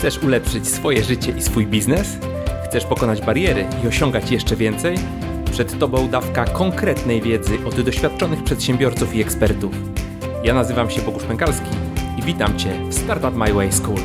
Chcesz ulepszyć swoje życie i swój biznes? Chcesz pokonać bariery i osiągać jeszcze więcej? Przed Tobą dawka konkretnej wiedzy od doświadczonych przedsiębiorców i ekspertów. Ja nazywam się Bogusz Pękalski i witam Cię w Startup My Way School.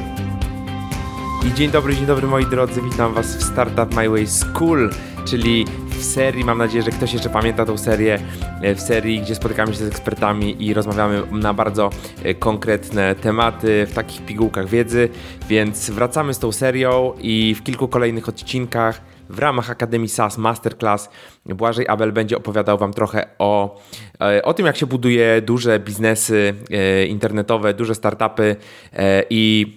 I dzień dobry, dzień dobry moi drodzy, witam Was w Startup My Way School, czyli w serii, mam nadzieję, że ktoś jeszcze pamięta tą serię, e, w serii, gdzie spotykamy się z ekspertami i rozmawiamy na bardzo e, konkretne tematy, w takich pigułkach wiedzy, więc wracamy z tą serią i w kilku kolejnych odcinkach w ramach Akademii SAS Masterclass Błażej Abel będzie opowiadał Wam trochę o, e, o tym, jak się buduje duże biznesy internetowe, duże startupy i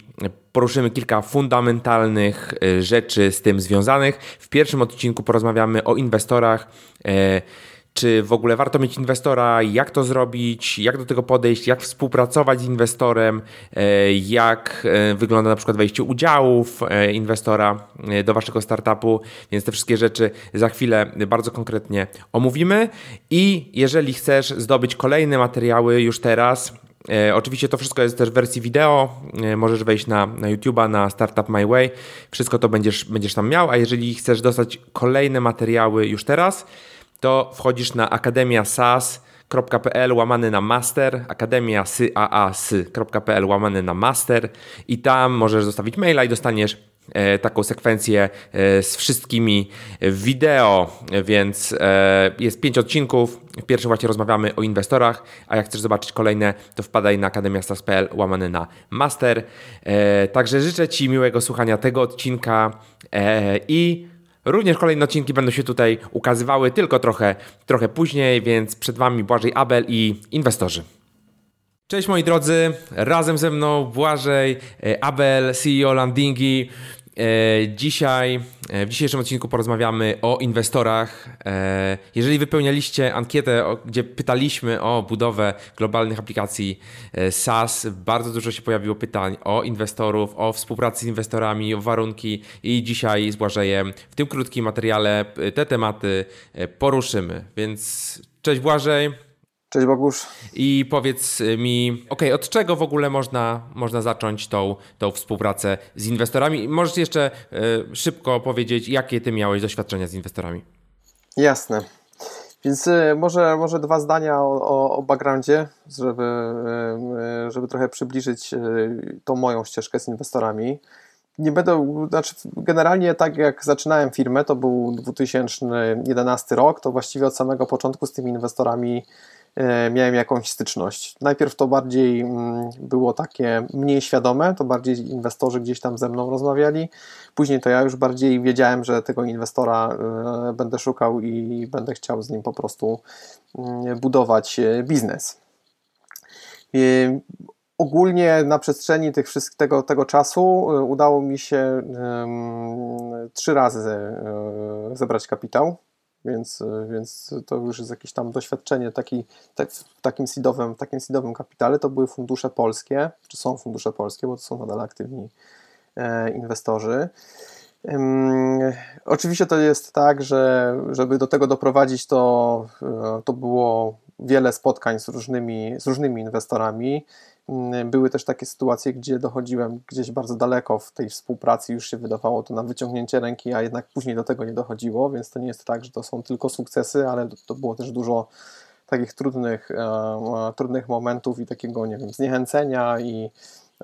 poruszymy kilka fundamentalnych e, rzeczy z tym związanych. W pierwszym odcinku porozmawiamy o inwestorach. E, czy w ogóle warto mieć inwestora, jak to zrobić, jak do tego podejść, jak współpracować z inwestorem, e, jak wygląda na przykład wejście udziałów inwestora do waszego startupu, więc te wszystkie rzeczy za chwilę bardzo konkretnie omówimy. I jeżeli chcesz zdobyć kolejne materiały już teraz, E, oczywiście to wszystko jest też w wersji wideo. E, możesz wejść na, na YouTube'a, na Startup My Way. Wszystko to będziesz, będziesz tam miał, a jeżeli chcesz dostać kolejne materiały już teraz, to wchodzisz na Akademia SAS.pl łamany na master, akademia syaaas.pl łamany na master i tam możesz zostawić maila i dostaniesz E, taką sekwencję e, z wszystkimi wideo, więc e, jest pięć odcinków. W pierwszym właśnie rozmawiamy o inwestorach, a jak chcesz zobaczyć kolejne, to wpadaj na akademiastas.pl łamany na master. Także życzę Ci miłego słuchania tego odcinka i Również kolejne odcinki będą się tutaj ukazywały, tylko trochę, trochę później, więc przed Wami Błażej Abel i inwestorzy. Cześć moi drodzy, razem ze mną Błażej, Abel, CEO Landingi. E, dzisiaj, e, w dzisiejszym odcinku porozmawiamy o inwestorach. E, jeżeli wypełnialiście ankietę, gdzie pytaliśmy o budowę globalnych aplikacji SaaS, bardzo dużo się pojawiło pytań o inwestorów, o współpracy z inwestorami, o warunki i dzisiaj z Błażejem w tym krótkim materiale te tematy poruszymy. Więc cześć Błażej. Cześć Bogusz. I powiedz mi, ok, od czego w ogóle można, można zacząć tą, tą współpracę z inwestorami? Możesz jeszcze y, szybko powiedzieć, jakie ty miałeś doświadczenia z inwestorami? Jasne. Więc y, może, może dwa zdania o, o, o backgroundzie, żeby, y, żeby trochę przybliżyć tą moją ścieżkę z inwestorami. Nie będę, znaczy generalnie tak jak zaczynałem firmę, to był 2011 rok, to właściwie od samego początku z tymi inwestorami miałem jakąś styczność. Najpierw to bardziej mm, było takie mniej świadome, to bardziej inwestorzy gdzieś tam ze mną rozmawiali. Później to ja już bardziej wiedziałem, że tego inwestora e, będę szukał i będę chciał z nim po prostu mm, budować e, biznes. Ogólnie na przestrzeni tych tego, tego czasu udało mi się trzy razy zebrać kapitał więc, więc to już jest jakieś tam doświadczenie taki, tak, w takim seedowym, takim seedowym kapitale. To były fundusze polskie, czy są fundusze polskie, bo to są nadal aktywni e, inwestorzy. oczywiście to jest tak, że żeby do tego doprowadzić, to, e, to było wiele spotkań z różnymi, z różnymi inwestorami. Mm, były też takie sytuacje, gdzie dochodziłem gdzieś bardzo daleko w tej współpracy, już się wydawało to na wyciągnięcie ręki, a jednak później do tego nie dochodziło, więc to nie jest tak, że to są tylko sukcesy, ale to było też dużo takich trudnych, e, e trudnych momentów i takiego, nie wiem, zniechęcenia i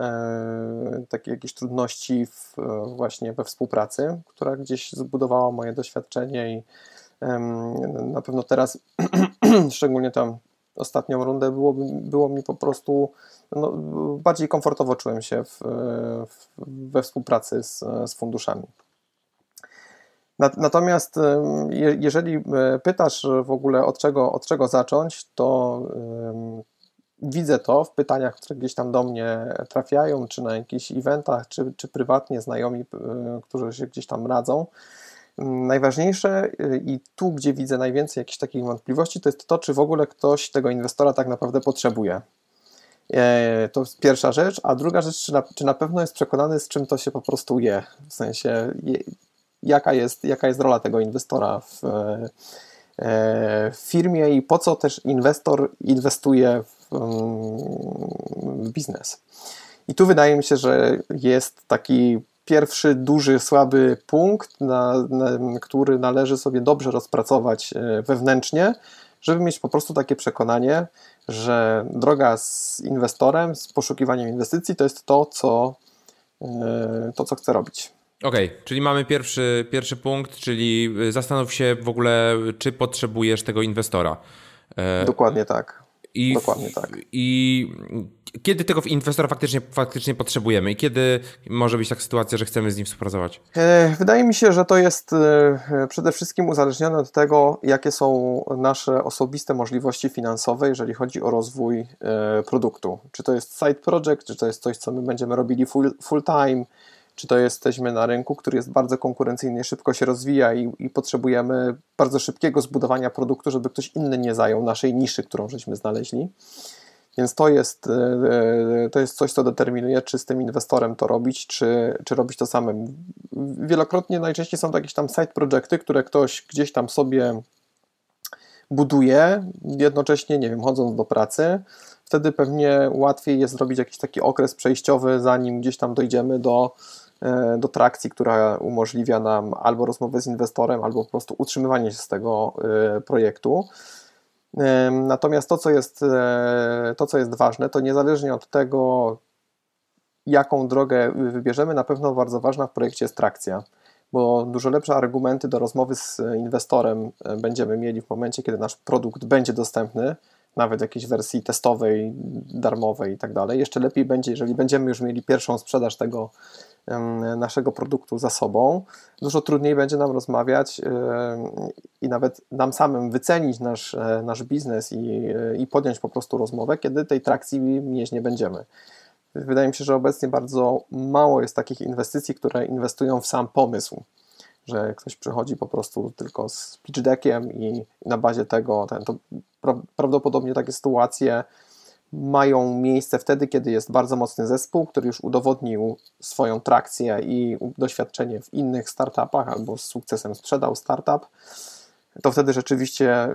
e, takie jakieś trudności w, właśnie we współpracy, która gdzieś zbudowała moje doświadczenie i na pewno teraz, szczególnie tam ostatnią rundę, było, było mi po prostu no, bardziej komfortowo czułem się w, w, we współpracy z, z funduszami. Natomiast jeżeli e, pytasz w ogóle od czego, od czego zacząć, to widzę to w pytaniach, które gdzieś tam do mnie trafiają, czy na jakichś eventach, czy, czy prywatnie znajomi, e, którzy się gdzieś tam radzą. Najważniejsze e, i tu, gdzie widzę najwięcej jakichś takich wątpliwości, to jest to, czy w ogóle ktoś tego inwestora tak naprawdę potrzebuje. E, to jest pierwsza rzecz, a druga rzecz, czy na, czy na pewno jest przekonany, z czym to się po prostu je, w sensie jaka jest, jaka jest rola tego inwestora w, e, w firmie i po co też inwestor inwestuje w, w biznes. I tu wydaje mi się, że jest taki pierwszy duży, słaby punkt, na, na, który należy sobie dobrze rozpracować e, wewnętrznie, żeby mieć po prostu takie przekonanie, że droga z inwestorem, z poszukiwaniem inwestycji to jest to, co, e, to, co chcę robić. Okej, okay, czyli mamy pierwszy, pierwszy punkt, czyli zastanów się w ogóle, czy potrzebujesz tego inwestora. E, Dokładnie tak. I, Dokładnie tak. I kiedy tego inwestora faktycznie, faktycznie potrzebujemy i kiedy może być taka sytuacja, że chcemy z nim współpracować? E, wydaje mi się, że to jest e, przede wszystkim uzależnione od tego, jakie są nasze osobiste możliwości finansowe, jeżeli chodzi o rozwój e, produktu. Czy to jest side project, czy to jest coś, co my będziemy robili full, full time, czy to jesteśmy na rynku, który jest bardzo konkurencyjny, szybko się rozwija i, i, potrzebujemy bardzo szybkiego zbudowania produktu, żeby ktoś inny nie zajął naszej niszy, którą żeśmy znaleźli. Więc to jest, e, e, to jest coś, co determinuje, czy z tym inwestorem to robić, czy, czy robić to samym. Wielokrotnie najczęściej są to jakieś tam side projekty, które ktoś gdzieś tam sobie buduje, jednocześnie, nie wiem, chodząc do pracy. Wtedy pewnie łatwiej jest zrobić jakiś taki okres przejściowy, zanim gdzieś tam dojdziemy do, do trakcji, która umożliwia nam albo rozmowę z inwestorem, albo po prostu utrzymywanie się z tego projektu. Natomiast to, co jest, e, to, co jest ważne, to niezależnie od tego, jaką drogę wybierzemy, na pewno bardzo ważna w projekcie jest trakcja, bo dużo lepsze argumenty do rozmowy z inwestorem e, będziemy mieli w momencie, kiedy nasz produkt będzie dostępny, nawet jakiejś wersji testowej, darmowej i tak dalej. Jeszcze lepiej będzie, jeżeli będziemy już mieli pierwszą sprzedaż tego naszego produktu za sobą, dużo trudniej będzie nam rozmawiać i nawet nam samym wycenić nasz, e, nasz biznes i, e, i podjąć po prostu rozmowę, kiedy tej trakcji mieć nie będziemy. Wydaje mi się, że obecnie bardzo mało jest takich inwestycji, które inwestują w sam pomysł, że ktoś przychodzi po prostu tylko z pitch deckiem i na bazie tego, ten, to prawdopodobnie takie sytuacje mają miejsce wtedy, kiedy jest bardzo mocny zespół, który już udowodnił swoją trakcję i doświadczenie w innych startupach albo z sukcesem sprzedał startup, to wtedy rzeczywiście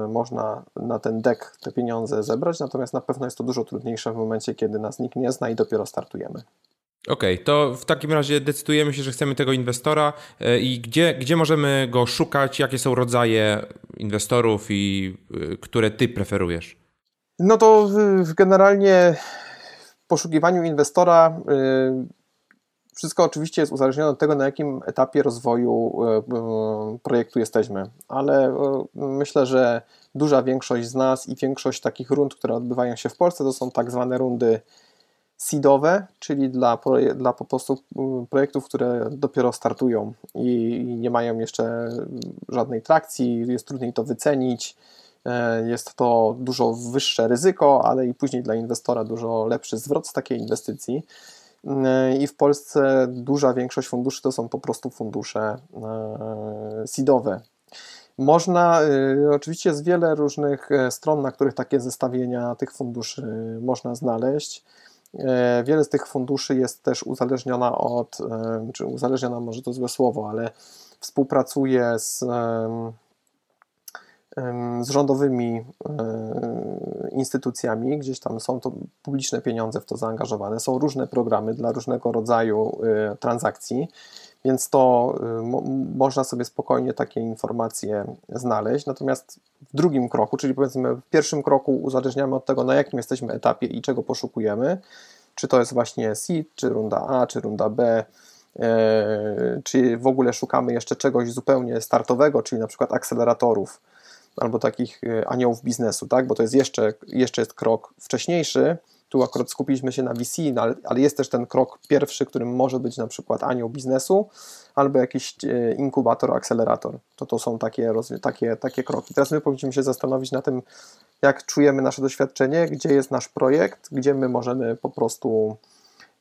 yy, można na ten dek te pieniądze zebrać, natomiast na pewno jest to dużo trudniejsze w momencie, kiedy nas nikt nie zna i dopiero startujemy. Okej, okay, to w takim razie decydujemy się, że chcemy tego inwestora yy, i gdzie, gdzie możemy go szukać, jakie są rodzaje inwestorów i yy, które ty preferujesz? No to generalnie w poszukiwaniu inwestora y, wszystko oczywiście jest uzależnione od tego, na jakim etapie rozwoju projektu jesteśmy, ale myślę, że duża większość z nas i większość takich rund, które odbywają się w Polsce, to są tak zwane rundy seedowe, czyli dla, dla po prostu projektów, które dopiero startują i nie mają jeszcze żadnej trakcji, jest trudniej to wycenić, E, jest to dużo wyższe ryzyko, ale i później dla inwestora dużo lepszy zwrot z takiej inwestycji. E, I w Polsce duża większość funduszy to są po prostu fundusze e, seedowe. Można, oczywiście jest wiele różnych stron, na których takie zestawienia tych funduszy można znaleźć. Wiele z tych funduszy jest też uzależniona od, czy uzależniona może to złe słowo, ale współpracuje z z rządowymi instytucjami, gdzieś tam są to publiczne pieniądze w to zaangażowane, są różne programy dla różnego rodzaju y, transakcji, więc to y, można sobie spokojnie takie informacje znaleźć. Natomiast w drugim kroku, czyli powiedzmy w pierwszym kroku uzależniamy od tego, na jakim jesteśmy etapie i czego poszukujemy, czy to jest właśnie seed, czy runda A, czy runda B, e, czy w ogóle szukamy jeszcze czegoś zupełnie startowego, czyli na przykład akceleratorów, albo takich y, aniołów biznesu, tak? bo to jest jeszcze, jeszcze jest krok wcześniejszy. Tu akurat skupiliśmy się na VC, no ale jest też ten krok pierwszy, którym może być na przykład anioł biznesu albo jakiś y, inkubator, akcelerator. To to są takie, takie, takie kroki. Teraz my powinniśmy się zastanowić na tym, jak czujemy nasze doświadczenie, gdzie jest nasz projekt, gdzie my możemy po prostu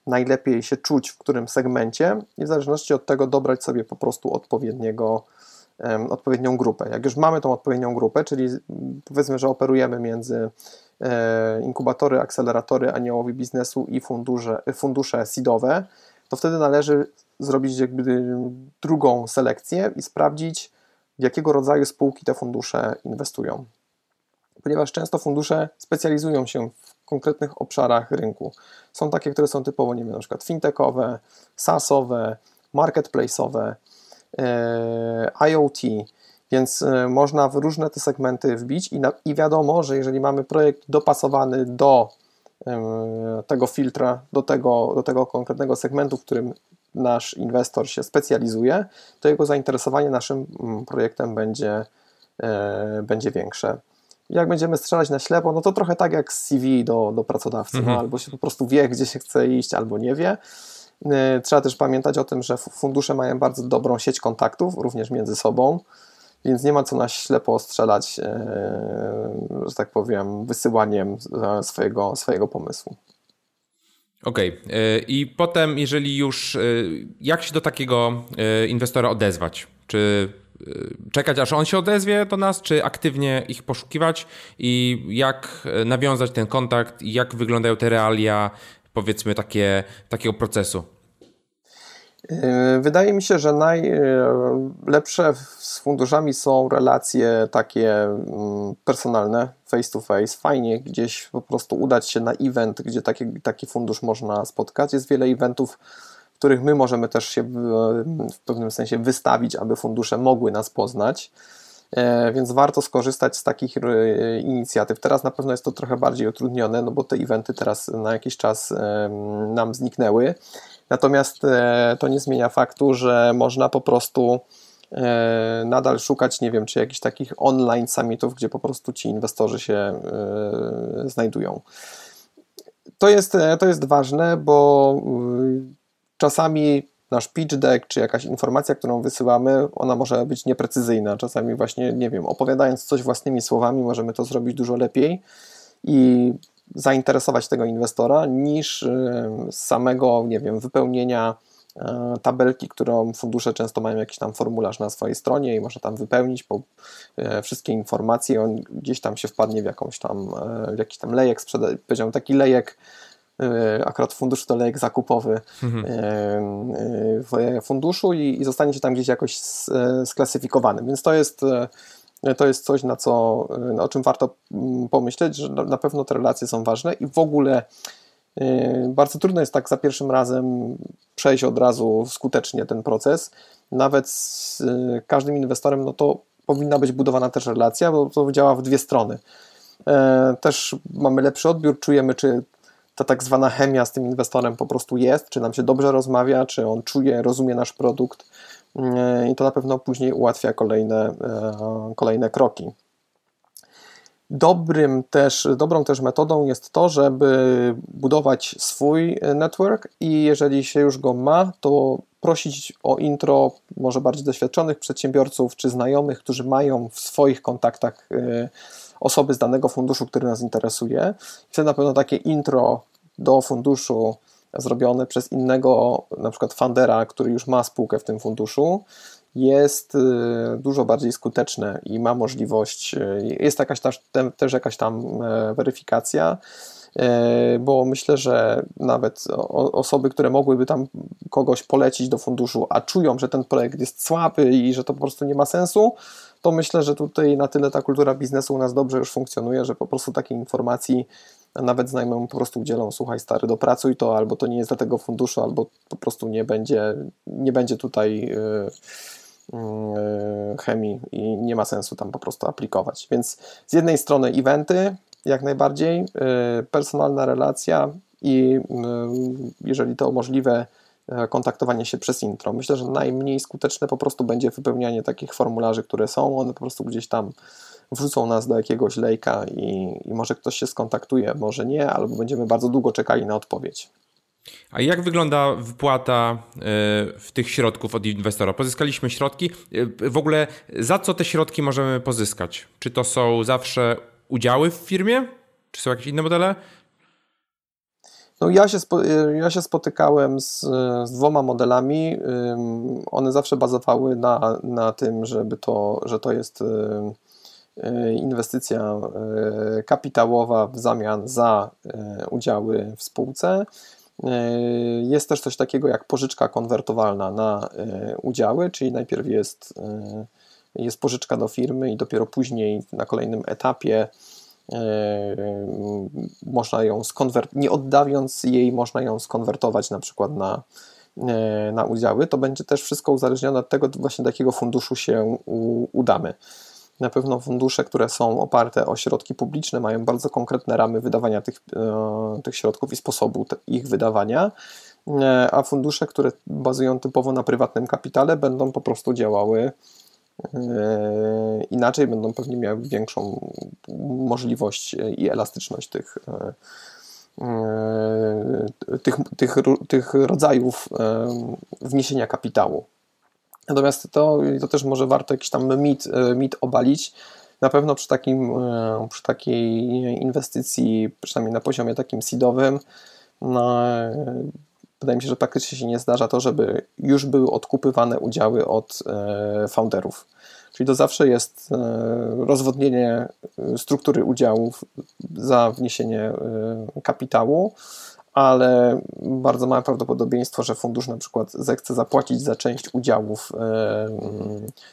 najlepiej się czuć w którym segmencie i w zależności od tego dobrać sobie po prostu odpowiedniego odpowiednią grupę. Jak już mamy tą odpowiednią grupę, czyli powiedzmy, że operujemy między e, inkubatory, akceleratory aniołowi biznesu i fundusze, fundusze seedowe, to wtedy należy zrobić jakby drugą selekcję i sprawdzić, w jakiego rodzaju spółki te fundusze inwestują. Ponieważ często fundusze specjalizują się w konkretnych obszarach rynku. Są takie, które są typowo, nie wiem, na przykład fintechowe, SaaSowe, marketplace'owe, IoT, więc można w różne te segmenty wbić i, na, i wiadomo, że jeżeli mamy projekt dopasowany do tego filtra, do tego, do tego konkretnego segmentu, w którym nasz inwestor się specjalizuje, to jego zainteresowanie naszym mm, projektem będzie, e, będzie większe. Jak będziemy strzelać na ślepo, no to trochę tak jak z CV do, do pracodawcy, no mhm. no, albo się po prostu wie, gdzie się chce iść, albo nie wie. E, trzeba też pamiętać o tym, że fundusze mają bardzo dobrą sieć kontaktów, również między sobą, więc nie ma co na ślepo strzelać, e, że tak powiem, wysyłaniem swojego, swojego pomysłu. Okej. Okay. I potem, jeżeli już, jak się do takiego inwestora odezwać? Czy czekać, aż on się odezwie do nas, czy aktywnie ich poszukiwać i jak nawiązać ten kontakt jak wyglądają te realia, powiedzmy, takie, takiego procesu? Wydaje mi się, że najlepsze z funduszami są relacje takie mm, personalne, face to face. Fajnie gdzieś po prostu udać się na event, gdzie taki, taki fundusz można spotkać. Jest wiele eventów, w których my możemy też się w pewnym sensie wystawić, aby fundusze mogły nas poznać. E, więc warto skorzystać z takich e, inicjatyw. Teraz na pewno jest to trochę bardziej utrudnione, no bo te eventy teraz na jakiś czas nam zniknęły. Natomiast e, to nie zmienia faktu, że można po prostu nadal szukać, nie wiem, czy jakichś takich online summitów, gdzie po prostu ci inwestorzy się znajdują. To jest, to jest ważne, bo czasami nasz pitch deck, czy jakaś informacja, którą wysyłamy, ona może być nieprecyzyjna. Czasami właśnie, nie wiem, opowiadając coś własnymi słowami, możemy to zrobić dużo lepiej i zainteresować tego inwestora niż z samego, nie wiem, wypełnienia e, tabelki, którą fundusze często mają jakiś tam formularz na swojej stronie i można tam wypełnić po e, wszystkie informacje, on gdzieś tam się wpadnie w jakąś tam, w jakiś tam lejek, powiedziałem taki lejek, akurat fundusz to lejek zakupowy mhm. w funduszu i, i zostanie się tam gdzieś jakoś sklasyfikowany, więc to jest to jest coś, na co, o czym warto mm, pomyśleć, że na pewno te relacje są ważne i w ogóle bardzo trudno jest tak za pierwszym razem przejść od razu skutecznie ten proces. Nawet z każdym inwestorem, no to powinna być budowana też relacja, bo to działa w dwie strony. E, też mamy lepszy odbiór, czujemy, czy ta tak zwana chemia z tym inwestorem po prostu jest, czy nam się dobrze rozmawia, czy on czuje, rozumie nasz produkt, E, i to na pewno później ułatwia kolejne, e, kolejne kroki. Dobrym też, dobrą też metodą jest to, żeby budować swój network i jeżeli się już go ma, to prosić o intro może bardziej doświadczonych przedsiębiorców czy znajomych, którzy mają w swoich kontaktach e, osoby z danego funduszu, który nas interesuje. Wtedy na pewno takie intro do funduszu zrobione przez innego, na przykład fundera, który już ma spółkę w tym funduszu, jest y, dużo bardziej skuteczne i ma możliwość, y, jest jakaś też, też jakaś tam e, weryfikacja, e, bo myślę, że nawet osoby, które mogłyby tam kogoś polecić do funduszu, a czują, że ten projekt jest słaby i że to po prostu nie ma sensu, to myślę, że tutaj na tyle ta kultura biznesu u nas dobrze już funkcjonuje, że po prostu takiej informacji nawet znajomemu po prostu udzielą, słuchaj stary, dopracuj to, albo to nie jest dla tego funduszu, albo po prostu nie będzie, nie będzie tutaj yy, yy, chemii i nie ma sensu tam po prostu aplikować. Więc z jednej strony eventy, jak najbardziej, yy, personalna relacja i jeżeli to możliwe, kontaktowanie się przez intro. Myślę, że najmniej skuteczne po prostu będzie wypełnianie takich formularzy, które są, one po prostu gdzieś tam wrzucą nas do jakiegoś lejka i, i może ktoś się skontaktuje, może nie, albo będziemy bardzo długo czekali na odpowiedź. A jak wygląda wypłata e, w tych środków od inwestora? Pozyskaliśmy środki. E, w ogóle za co te środki możemy pozyskać? Czy to są zawsze udziały w firmie? Czy są jakieś inne modele? No ja, się ja się spotykałem z, z, dwoma modelami. One zawsze bazowały na, na tym, żeby to, że to jest E, inwestycja e, kapitałowa w zamian za udziały w spółce. Jest też coś takiego jak pożyczka konwertowalna na udziały, czyli najpierw jest, jest pożyczka do firmy i dopiero później na kolejnym etapie można ją skonwertować, nie oddawiąc jej, można ją skonwertować na przykład na, na udziały, to będzie też wszystko uzależnione od tego właśnie do jakiego funduszu się udamy. Na pewno fundusze, które są oparte o środki publiczne, mają bardzo konkretne ramy wydawania tych, e, tych środków i sposobu ich wydawania, e, a fundusze, które bazują typowo na prywatnym kapitale, będą po prostu działały e, inaczej, będą pewnie miały większą możliwość i elastyczność tych, tych, tych, tych rodzajów wniesienia kapitału. Natomiast to, to też może warto jakiś tam mit, mit obalić. Na pewno przy, takim, przy takiej inwestycji, przynajmniej na poziomie takim seedowym, no, wydaje mi się, że praktycznie się nie zdarza to, żeby już były odkupywane udziały od founderów. Czyli to zawsze jest rozwodnienie struktury udziałów za wniesienie kapitału ale bardzo małe prawdopodobieństwo, że fundusz na przykład zechce zapłacić za część udziałów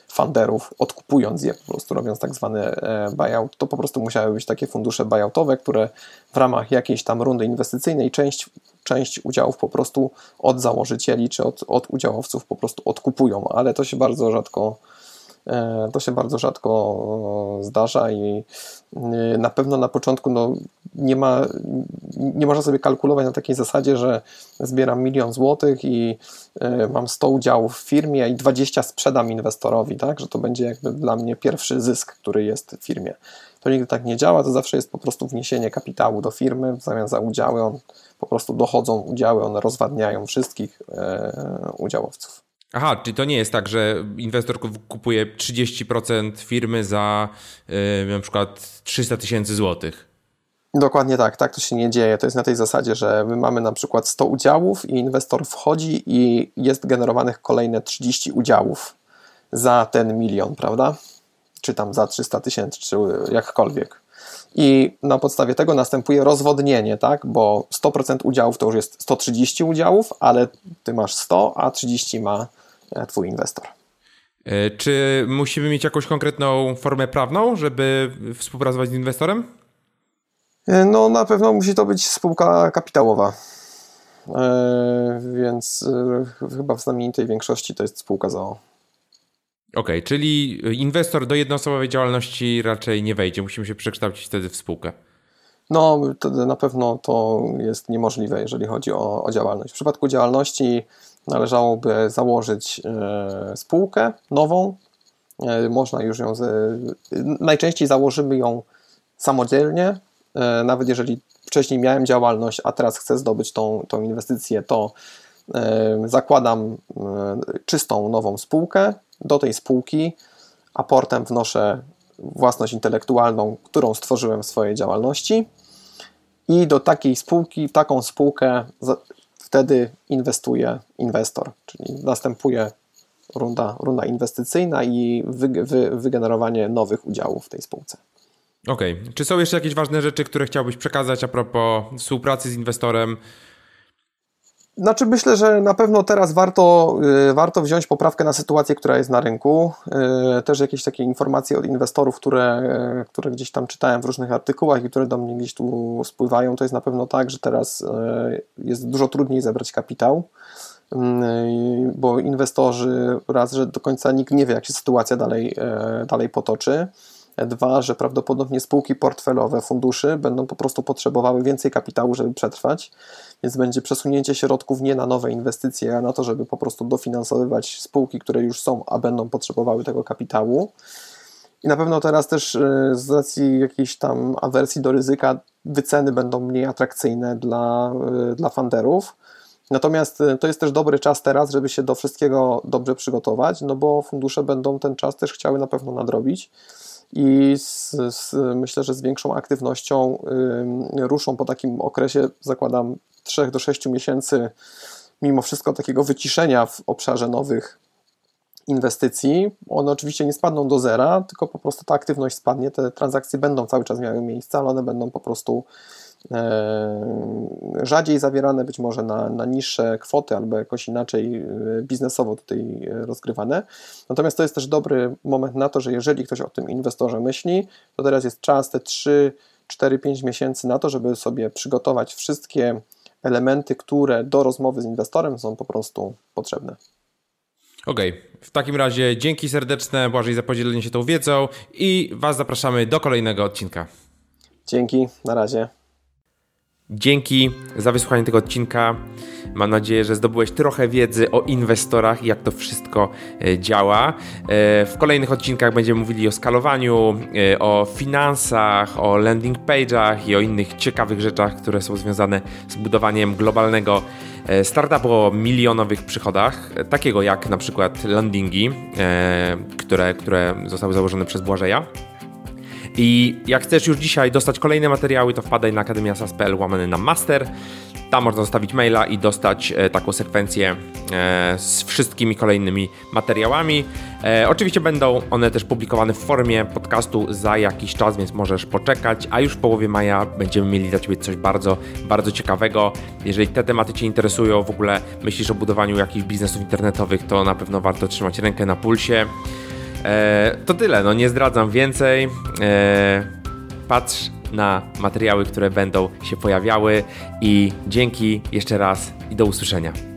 funderów, odkupując je, po prostu robiąc tak zwany e, buyout. To po prostu musiały być takie fundusze buyoutowe, które w ramach jakiejś tam rundy inwestycyjnej część, część udziałów po prostu od założycieli czy od, od udziałowców po prostu odkupują, ale to się bardzo rzadko E, to się bardzo rzadko e, zdarza i e, na pewno na początku no, nie, ma, nie można sobie kalkulować na takiej zasadzie, że zbieram milion złotych i mam 100 udziałów w firmie i 20 sprzedam inwestorowi, tak? że to będzie jakby dla mnie pierwszy zysk, który jest w firmie. To nigdy tak nie działa, to zawsze jest po prostu wniesienie kapitału do firmy w zamian za udziały, on, po prostu dochodzą udziały, one rozwadniają wszystkich e, udziałowców. Aha, czyli to nie jest tak, że inwestor kupuje 30% firmy za yy, na przykład 300 tysięcy złotych. Dokładnie tak, tak to się nie dzieje. To jest na tej zasadzie, że my mamy na przykład 100 udziałów i inwestor wchodzi i jest generowanych kolejne 30 udziałów za ten milion, prawda? Czy tam za 300 tysięcy, czy jakkolwiek. I na podstawie tego następuje rozwodnienie, tak? Bo 100% udziałów to już jest 130 udziałów, ale ty masz 100, a 30 ma E, twój inwestor. E, czy musimy mieć jakąś konkretną formę prawną, żeby współpracować z inwestorem? E, no, na pewno musi to być spółka kapitałowa. Więc chyba w znamienitej większości to jest spółka ZOO. Okej, okay, czyli inwestor do jednoosobowej działalności raczej nie wejdzie. Musimy się przekształcić wtedy w spółkę. No, na pewno to jest niemożliwe, jeżeli chodzi o, o działalność. W przypadku działalności należałoby założyć e, spółkę nową. E, można już ją, najczęściej założymy ją samodzielnie, e, nawet jeżeli wcześniej miałem działalność, a teraz chcę zdobyć tą, tą inwestycję, to zakładam czystą nową spółkę. Do tej spółki aportem wnoszę własność intelektualną, którą stworzyłem w swojej działalności i do takiej spółki, taką spółkę wtedy inwestuje inwestor, czyli następuje runda, runda inwestycyjna i wy, wy, wygenerowanie nowych udziałów w tej spółce. Okej. Okay. Czy są jeszcze jakieś ważne rzeczy, które chciałbyś przekazać a propos współpracy z inwestorem? Znaczy myślę, że na pewno teraz warto, y, warto wziąć poprawkę na sytuację, która jest na rynku. Y, też jakieś takie informacje od inwestorów, które, y, które gdzieś tam czytałem w różnych artykułach i które do mnie gdzieś tu spływają. To jest na pewno tak, że teraz jest dużo trudniej zebrać kapitał, bo inwestorzy raz, że do końca nikt nie wie, jak się sytuacja dalej, dalej potoczy. Dwa, że prawdopodobnie spółki portfelowe funduszy będą po prostu potrzebowały więcej kapitału, żeby przetrwać, więc będzie przesunięcie środków nie na nowe inwestycje, a na to, żeby po prostu dofinansowywać spółki, które już są, a będą potrzebowały tego kapitału. I na pewno teraz też y, z racji jakiejś tam awersji do ryzyka wyceny będą mniej atrakcyjne dla, y, dla funderów. Natomiast to jest też dobry czas teraz, żeby się do wszystkiego dobrze przygotować, no bo fundusze będą ten czas też chciały na pewno nadrobić i z, z, myślę, że z większą aktywnością ruszą po takim okresie, zakładam 3 do 6 miesięcy, mimo wszystko takiego wyciszenia w obszarze nowych inwestycji. One oczywiście nie spadną do zera, tylko po prostu ta aktywność spadnie. Te transakcje będą cały czas miały miejsce, ale one będą po prostu rzadziej zawierane, być może na, na niższe kwoty albo jakoś inaczej e, biznesowo tutaj rozgrywane. Natomiast to jest też dobry moment na to, że jeżeli ktoś o tym inwestorze myśli, to teraz jest czas te 3 4-5 miesięcy na to, żeby sobie przygotować wszystkie elementy, które do rozmowy z inwestorem są po prostu potrzebne. Okej, okay. w takim razie dzięki serdeczne Błażej za podzielenie się tą wiedzą i Was zapraszamy do kolejnego odcinka. Dzięki, na razie. Dzięki za wysłuchanie tego odcinka. Mam nadzieję, że zdobyłeś trochę wiedzy o inwestorach i jak to wszystko e, działa. E, w kolejnych odcinkach będziemy mówili o skalowaniu, e, o finansach, o landing page'ach i o innych ciekawych rzeczach, które są związane z budowaniem globalnego startupu o milionowych przychodach, takiego jak na przykład landingi, które, które zostały założone przez Błażeja. I jak chcesz już dzisiaj dostać kolejne materiały, to wpadaj na akademiasas.pl łamany na master. Tam można zostawić maila i dostać e, taką sekwencję e, z wszystkimi kolejnymi materiałami. E, oczywiście będą one też publikowane w formie podcastu za jakiś czas, więc możesz poczekać, a już w połowie maja będziemy mieli dla Ciebie coś bardzo, bardzo ciekawego. Jeżeli te tematy Cię interesują, w ogóle myślisz o budowaniu jakichś biznesów internetowych, to na pewno warto trzymać rękę na pulsie. E, to tyle, no nie zdradzam więcej. E, patrz na materiały, które będą się pojawiały i dzięki jeszcze raz i do usłyszenia.